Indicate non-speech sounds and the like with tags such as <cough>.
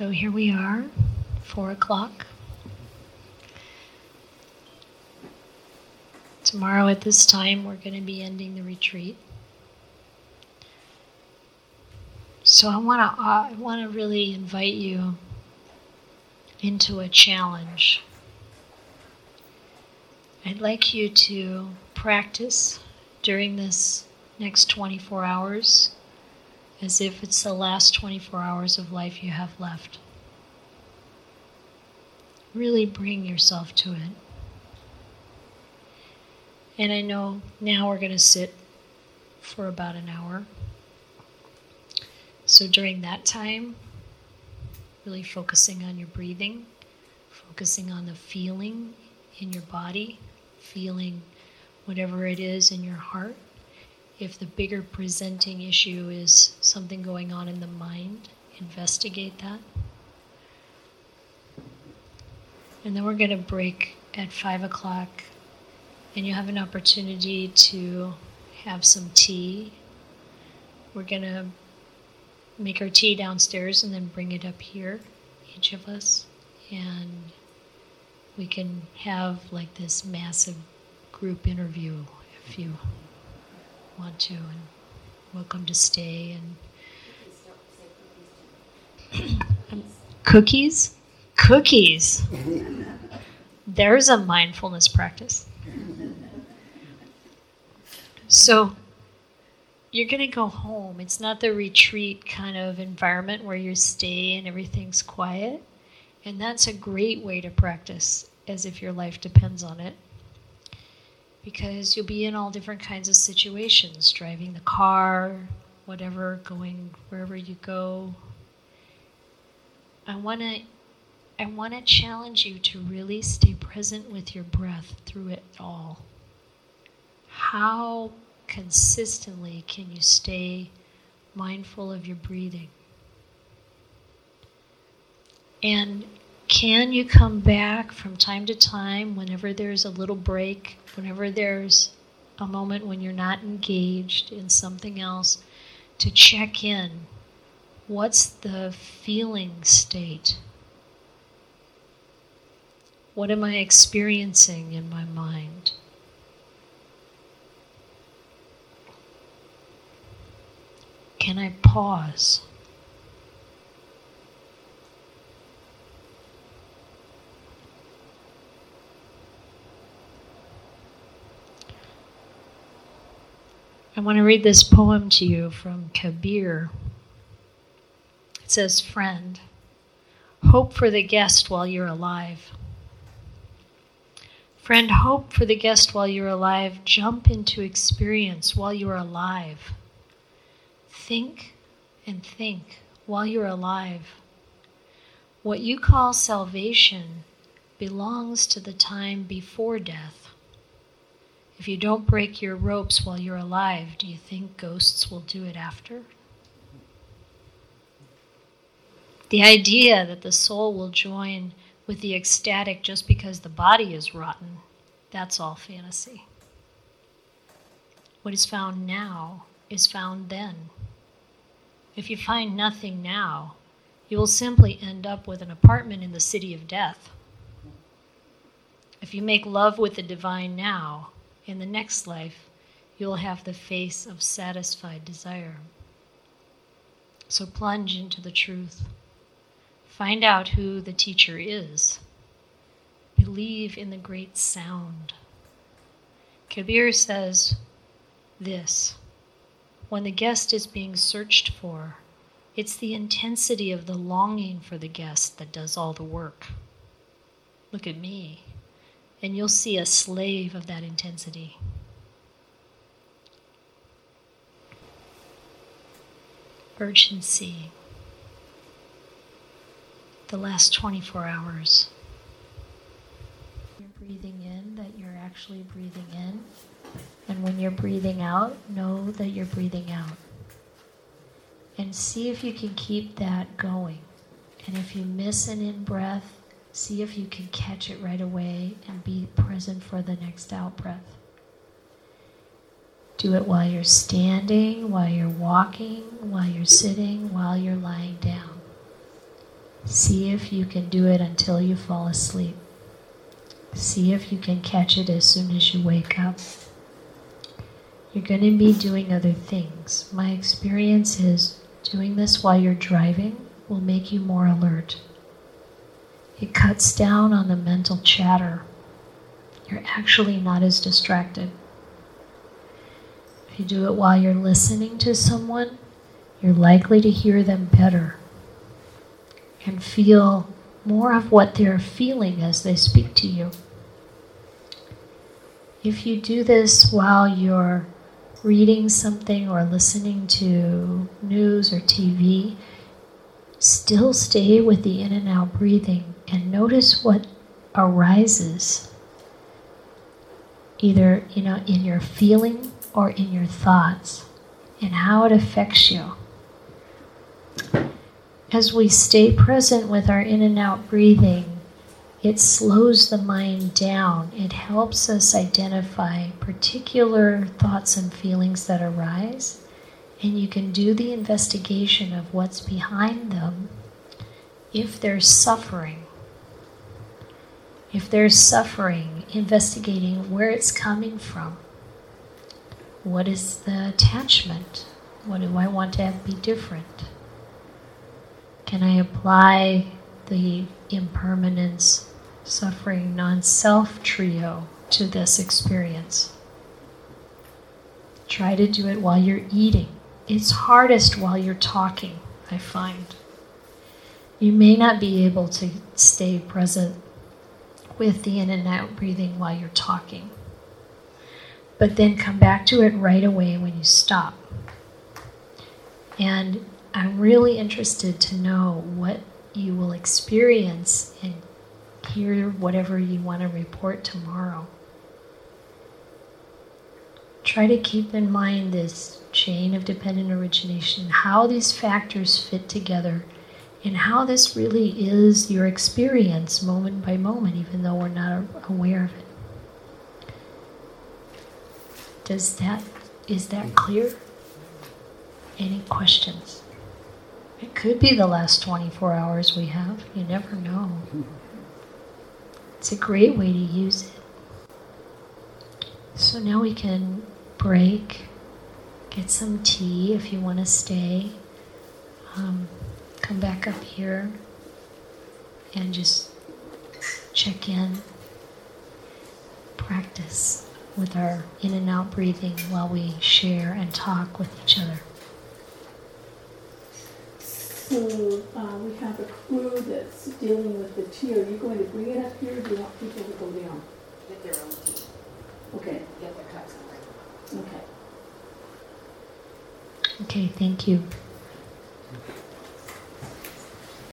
So here we are, four o'clock. Tomorrow at this time, we're going to be ending the retreat. So I want to I want to really invite you into a challenge. I'd like you to practice during this next 24 hours as if it's the last 24 hours of life you have left. Really bring yourself to it. And I know now we're going to sit for about an hour. So during that time, really focusing on your breathing, focusing on the feeling in your body, feeling whatever it is in your heart if the bigger presenting issue is something going on in the mind, investigate that. And then we're going to break at 5 o'clock, and you have an opportunity to have some tea. We're going to make our tea downstairs and then bring it up here, each of us. And we can have like this massive group interview if you want to, and welcome to stay. And <clears throat> cookies, cookies. <laughs> There's a mindfulness practice. So you're going to go home. It's not the retreat kind of environment where you stay and everything's quiet. And that's a great way to practice as if your life depends on it because you'll be in all different kinds of situations driving the car, whatever, going wherever you go. I want to I want to challenge you to really stay present with your breath through it all. How consistently can you stay mindful of your breathing? And can you come back from time to time whenever there's a little break, whenever there's a moment when you're not engaged in something else, to check in? What's the feeling state? What am I experiencing in my mind? Can I pause? I want to read this poem to you from Kabir. It says, Friend, hope for the guest while you're alive. Friend, hope for the guest while you're alive. Jump into experience while you're alive. Think and think while you're alive. What you call salvation belongs to the time before death. If you don't break your ropes while you're alive, do you think ghosts will do it after? The idea that the soul will join with the ecstatic just because the body is rotten, that's all fantasy. What is found now is found then. If you find nothing now, you will simply end up with an apartment in the city of death. If you make love with the divine now, in the next life, you will have the face of satisfied desire. So plunge into the truth. Find out who the teacher is. Believe in the great sound. Kabir says this when the guest is being searched for, it's the intensity of the longing for the guest that does all the work. Look at me and you'll see a slave of that intensity. Urgency. The last 24 hours. You're breathing in, that you're actually breathing in. And when you're breathing out, know that you're breathing out. And see if you can keep that going. And if you miss an in breath, See if you can catch it right away and be present for the next out breath. Do it while you're standing, while you're walking, while you're sitting, while you're lying down. See if you can do it until you fall asleep. See if you can catch it as soon as you wake up. You're going to be doing other things. My experience is doing this while you're driving will make you more alert. It cuts down on the mental chatter. You're actually not as distracted. If you do it while you're listening to someone, you're likely to hear them better and feel more of what they're feeling as they speak to you. If you do this while you're reading something or listening to news or TV, still stay with the in and out breathing and notice what arises either you know in your feeling or in your thoughts and how it affects you as we stay present with our in and out breathing it slows the mind down. It helps us identify particular thoughts and feelings that arise, and you can do the investigation of what's behind them if there's suffering. If there's suffering, investigating where it's coming from. What is the attachment? What do I want to be different? Can I apply the impermanence suffering non self trio to this experience. Try to do it while you're eating. It's hardest while you're talking, I find. You may not be able to stay present with the in and out breathing while you're talking, but then come back to it right away when you stop. And I'm really interested to know what you will experience and hear whatever you want to report tomorrow. Try to keep in mind this chain of dependent origination, how these factors fit together, and how this really is your experience moment by moment, even though we're not aware of it. Does that is that clear? Any questions? It could be the last 24 hours we have. You never know. It's a great way to use it. So now we can break, get some tea if you want to stay. Um, come back up here and just check in, practice with our in and out breathing while we share and talk with each other. So uh, we have a crew that's dealing with the tea. Are you going to bring it up here or do you want people to go down? Get their own tea, Okay, get their cups and bring them up. okay. Okay, thank you.